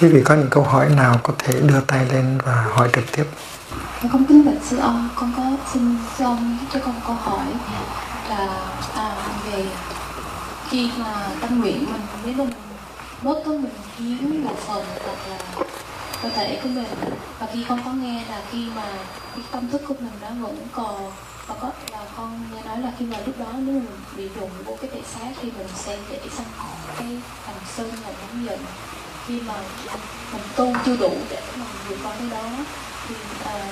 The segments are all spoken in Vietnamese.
quý vị có những câu hỏi nào có thể đưa tay lên và hỏi trực tiếp? Con kính bạch sư ông con có xin sư ông cho con câu hỏi là à, về khi mà tâm nguyện mình nếu mà mình bớt có mình hiến một phần hoặc là cơ thể của mình. Và khi con có nghe là khi mà cái tâm thức của mình nó vẫn còn và có là con nghe nói là khi mà lúc đó nếu mình bị đụng vô cái thể xác thì mình sẽ dễ sang cái thành sân và nóng giận khi mà mình tu chưa đủ để mà mình vượt qua cái đó thì à,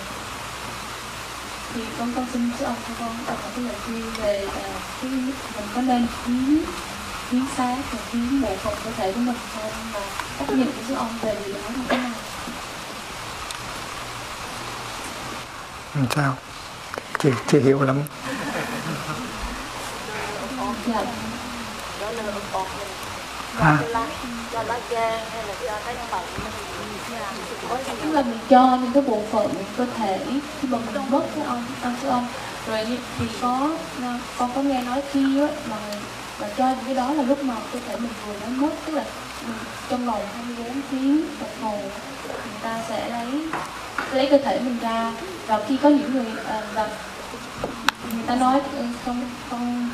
thì con con xin sư ông cho con đọc một cái lời khuyên về à, cái mình có nên hiến hiến xác và hiến bộ phận cơ thể của mình không và cách nhìn của sư ông về điều đó như thế nào? Làm sao? Chưa chưa hiểu lắm. Dạ. Cho hay là à. tức là mình cho những cái bộ phận cơ thể khi mà mình bớt cái ông ăn cái ông. Rồi thì có à, con có nghe nói khi á, mà mà cho những cái đó là lúc mà cơ thể mình vừa mới mất tức là mình, trong vòng 24 tiếng đồng hồ người ta sẽ lấy lấy cơ thể mình ra. Và khi có những người à, và người ta nói ừ, không không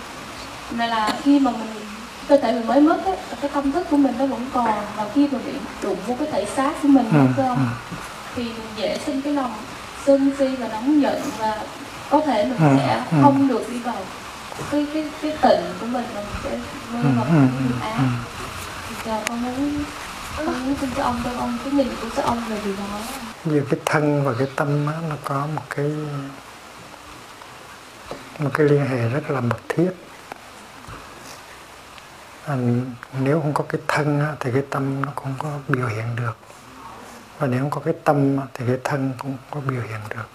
là khi mà mình cơ thể mình mới mất á, cái tâm thức của mình nó vẫn còn và khi mà bị đụng vô cái thể xác của mình ừ, phải không ừ. thì mình dễ sinh cái lòng sân si và nóng giận và có thể mình Ừ, sẽ ừ. không được đi vào cái cái cái tịnh của mình mà mình sẽ Ừ, hoặc ừ, cái ừ, nghiệp ác ừ. thì con muốn muốn xin cho ông cho ông cái nhìn của cho ông về điều đó Giữa cái thân và cái tâm á, nó có một cái một cái liên hệ rất là mật thiết nếu không có cái thân thì cái tâm nó không có biểu hiện được. Và nếu không có cái tâm thì cái thân cũng không có biểu hiện được.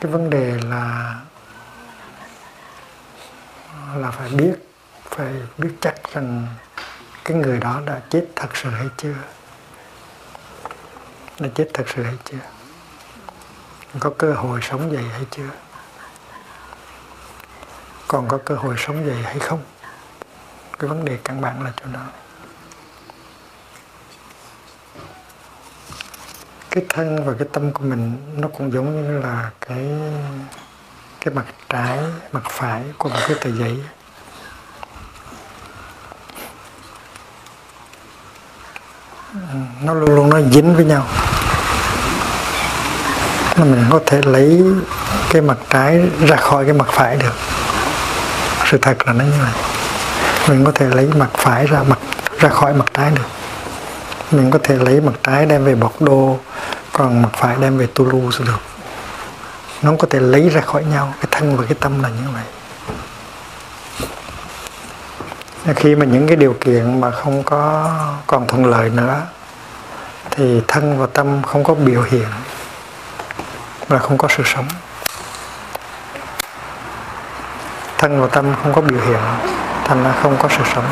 Cái vấn đề là là phải biết phải biết chắc rằng cái người đó đã chết thật sự hay chưa? Đã chết thật sự hay chưa? Có cơ hội sống dậy hay chưa? Còn có cơ hội sống dậy hay không? Cái vấn đề căn bản là chỗ đó cái thân và cái tâm của mình nó cũng giống như là cái cái mặt trái, mặt phải của một cái tờ giấy. Nó luôn luôn nó dính với nhau là mình có thể lấy cái mặt trái ra khỏi cái mặt phải được. Sự thật là nó như vậy. Mình có thể lấy mặt phải ra, mặt, ra khỏi mặt trái được. Mình có thể lấy mặt trái đem về bọc đô còn mặt phải đem về tu lu được. Nó có thể lấy ra khỏi nhau. Cái thân và cái tâm là như vậy. Khi mà những cái điều kiện mà không có còn thuận lợi nữa, thì thân và tâm không có biểu hiện mà không có sự sống. Thân và tâm không có biểu hiện thành là không có sự sống.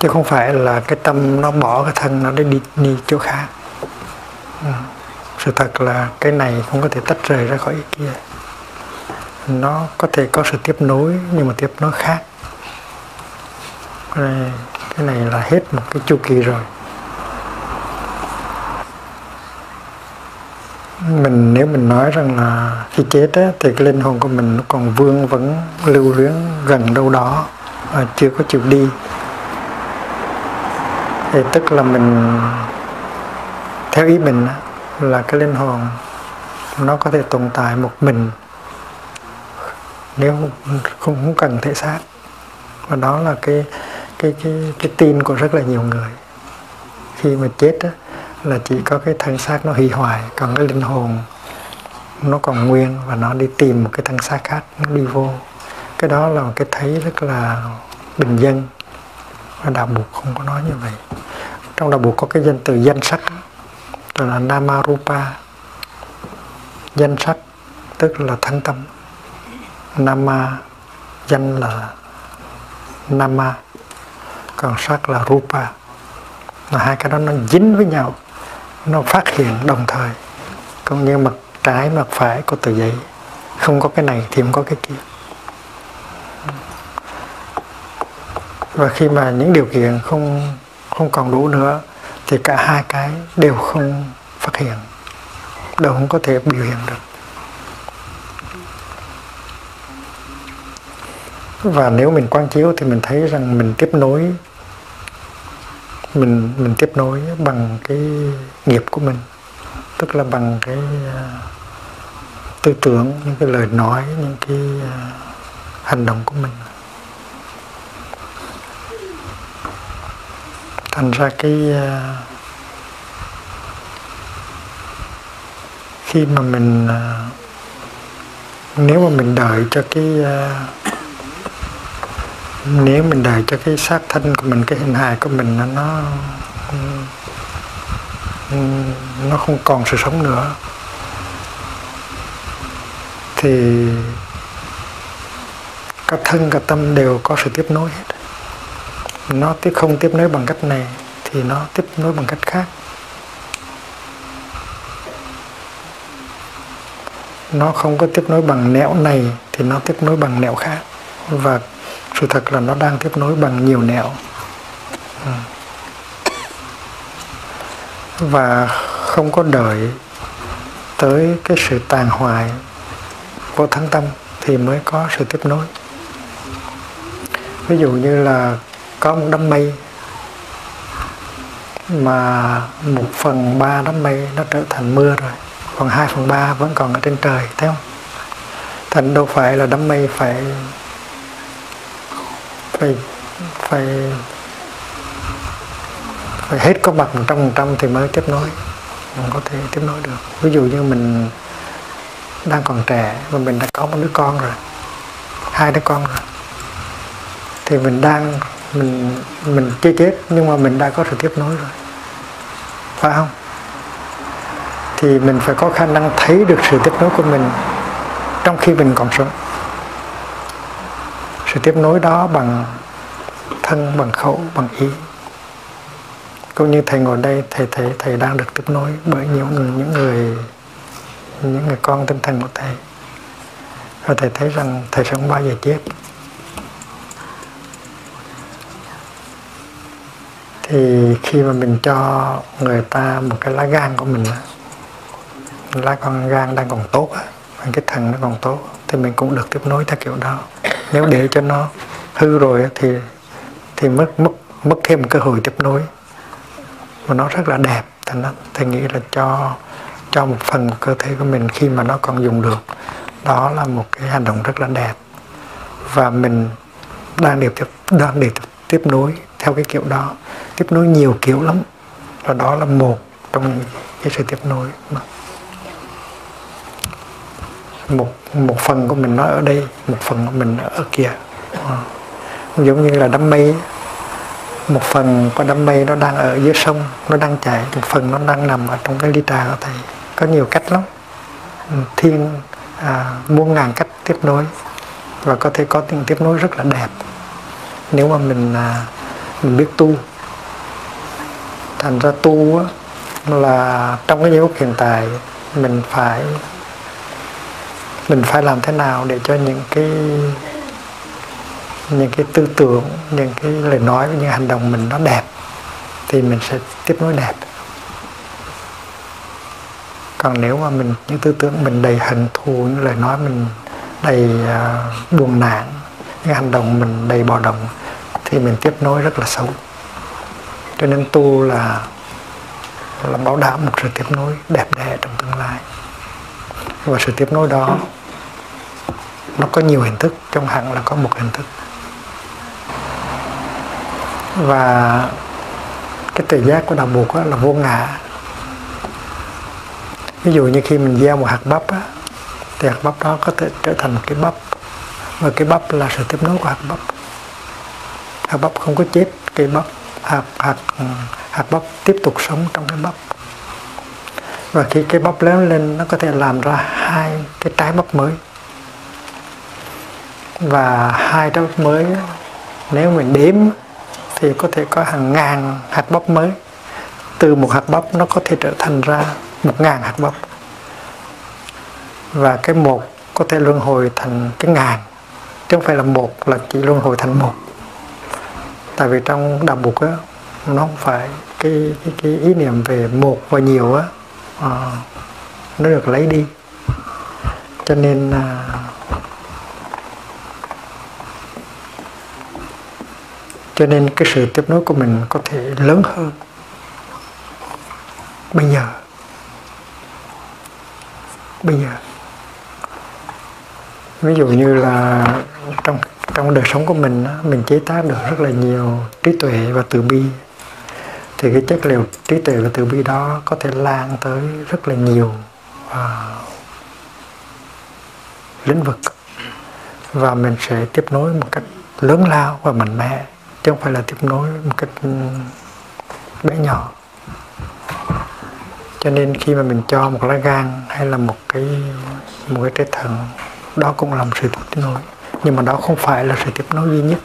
Chứ không phải là cái tâm nó bỏ cái thân nó để đi đi chỗ khác. Ừ. sự thật là cái này không có thể tách rời ra khỏi cái kia. Nó có thể có sự tiếp nối nhưng mà tiếp nối khác. Cái này, cái này là hết một cái chu kỳ rồi. Mình nếu mình nói rằng là khi chết á, thì cái linh hồn của mình nó còn vương vẫn lưu luyến gần đâu đó và chưa có chịu đi. Thì tức là mình theo ý mình á, là cái linh hồn nó có thể tồn tại một mình nếu không không cần thể xác. Và đó là cái cái cái cái tin của rất là nhiều người. Khi mà chết á, là chỉ có cái thân xác nó hủy hoại, còn cái linh hồn nó còn nguyên và nó đi tìm một cái thân xác khác, nó đi vô. Cái đó là một cái thấy rất là bình dân và đạo buộc không có nói như vậy. Trong đạo buộc có cái danh từ danh sắc đó là namarupa. Danh sắc tức là thân tâm. Nama, danh là nama, còn sắc là rupa. Là hai cái đó nó dính với nhau nó phát hiện đồng thời. Cũng như mặt trái, mặt phải của tờ giấy. Không có cái này thì không có cái kia. Và khi mà những điều kiện không không còn đủ nữa, thì cả hai cái đều không phát hiện. Đều không có thể biểu hiện được. Và nếu mình quan chiếu thì mình thấy rằng mình tiếp nối mình mình tiếp nối bằng cái nghiệp của mình. Tức là bằng cái à, tư tưởng, những cái lời nói, những cái à, hành động của mình. Thành ra cái à, khi mà mình nếu mà mình đợi cho cái nếu mình đợi cho cái xác thân của mình, cái hình hài của mình nó nó nó không còn sự sống nữa, thì cả thân cả tâm đều có sự tiếp nối hết. Nó tiếp, không tiếp nối bằng cách này, thì nó tiếp nối bằng cách khác. Nó không có tiếp nối bằng nẻo này, thì nó tiếp nối bằng nẻo khác. Và sự thật là nó đang tiếp nối bằng nhiều nẻo. Ừ. Và không có đợi tới cái sự tàn hoại của thắng tâm thì mới có sự tiếp nối. Ví dụ như là có một đám mây mà một phần ba đám mây nó trở thành mưa rồi, còn hai phần ba vẫn còn ở trên trời, thấy không? Thành đâu phải là đám mây phải phải phải phải hết có mặt một trăm phần trăm thì mới kết nối. Mình có thể kết nối được. Ví dụ như mình đang còn trẻ và mình đã có một đứa con rồi, hai đứa con rồi, thì mình đang, mình mình chưa chết nhưng mà mình đã có sự tiếp nối rồi. Phải không? Thì mình phải có khả năng thấy được sự tiếp nối của mình trong khi mình còn sống tiếp nối đó bằng thân, bằng khẩu, bằng ý. Cũng như thầy ngồi đây, thầy thấy thầy đang được tiếp nối bởi những người những người những người con tinh thần của thầy. Và thầy thấy rằng thầy sẽ không bao giờ chết. Thì khi mà mình cho người ta một cái lá gan của mình lá con gan đang còn tốt cái thần nó còn tốt, thì mình cũng được tiếp nối theo kiểu đó nếu để cho nó hư rồi thì thì mất mất mất thêm một cơ hội tiếp nối. Và nó rất là đẹp, thành nó thầy nghĩ là cho cho một phần cơ thể của mình khi mà nó còn dùng được. Đó là một cái hành động rất là đẹp. Và mình đang để tiếp, đang để tiếp nối theo cái kiểu đó. Tiếp nối nhiều kiểu lắm. Và đó là một trong những cái sự tiếp nối mà một một phần của mình nó ở đây một phần của mình ở kia. À. giống như là đám mây một phần của đám mây nó đang ở dưới sông nó đang chảy một phần nó đang nằm ở trong cái ly trà của thầy. Có nhiều cách lắm. Ừ, thiên à, muôn ngàn cách tiếp nối. Và có thể có tiếng tiếp nối rất là đẹp. Nếu mà mình à, mình biết tu. Thành ra tu á, là trong cái giây phút hiện tại mình phải mình phải làm thế nào để cho những cái những cái tư tưởng những cái lời nói những hành động mình nó đẹp thì mình sẽ tiếp nối đẹp. Còn nếu mà mình những tư tưởng mình đầy hận thù những lời nói mình đầy uh, buồn nản những hành động mình đầy bạo động thì mình tiếp nối rất là xấu. Cho nên tu là là bảo đảm một sự tiếp nối đẹp đẽ trong tương lai. Và sự tiếp nối đó nó có nhiều hình thức trong hẳn là có một hình thức. Và cái tự giác của đạo buộc là vô ngã. Ví dụ như khi mình gieo một hạt bắp á, thì hạt bắp đó có thể trở thành một cái bắp. Và cái bắp là sự tiếp nối của hạt bắp. Hạt bắp không có chết cái bắp hạt hạt ừ, hạt bắp tiếp tục sống trong cái bắp. Và khi cái bắp lớn lên nó có thể làm ra hai cái trái bắp mới và hai trái bắp mới nếu mình đếm thì có thể có hàng ngàn hạt bắp mới. Từ một hạt bắp nó có thể trở thành ra một ngàn hạt bắp. Và cái một có thể luân hồi thành cái ngàn chứ không phải là một là chỉ luân hồi thành một. Tại vì trong đạo Phật á nó không phải cái cái, cái ý niệm về một và nhiều á à, nó được lấy đi. Cho nên à, cho nên cái sự tiếp nối của mình có thể lớn hơn. Bây giờ. Bây giờ. Ví dụ như là trong trong đời sống của mình mình chế tác được rất là nhiều trí tuệ và từ bi. Thì cái chất liệu trí tuệ và từ bi đó có thể lan tới rất là nhiều uh, lĩnh vực. Và mình sẽ tiếp nối một cách lớn lao và mạnh mẽ chứ không phải là tiếp nối một cách ừ, bé nhỏ. Cho nên khi mà mình cho một lá gan hay là một cái một cái trái thận, đó cũng là một sự tiếp nối. Nhưng mà đó không phải là sự tiếp nối duy nhất.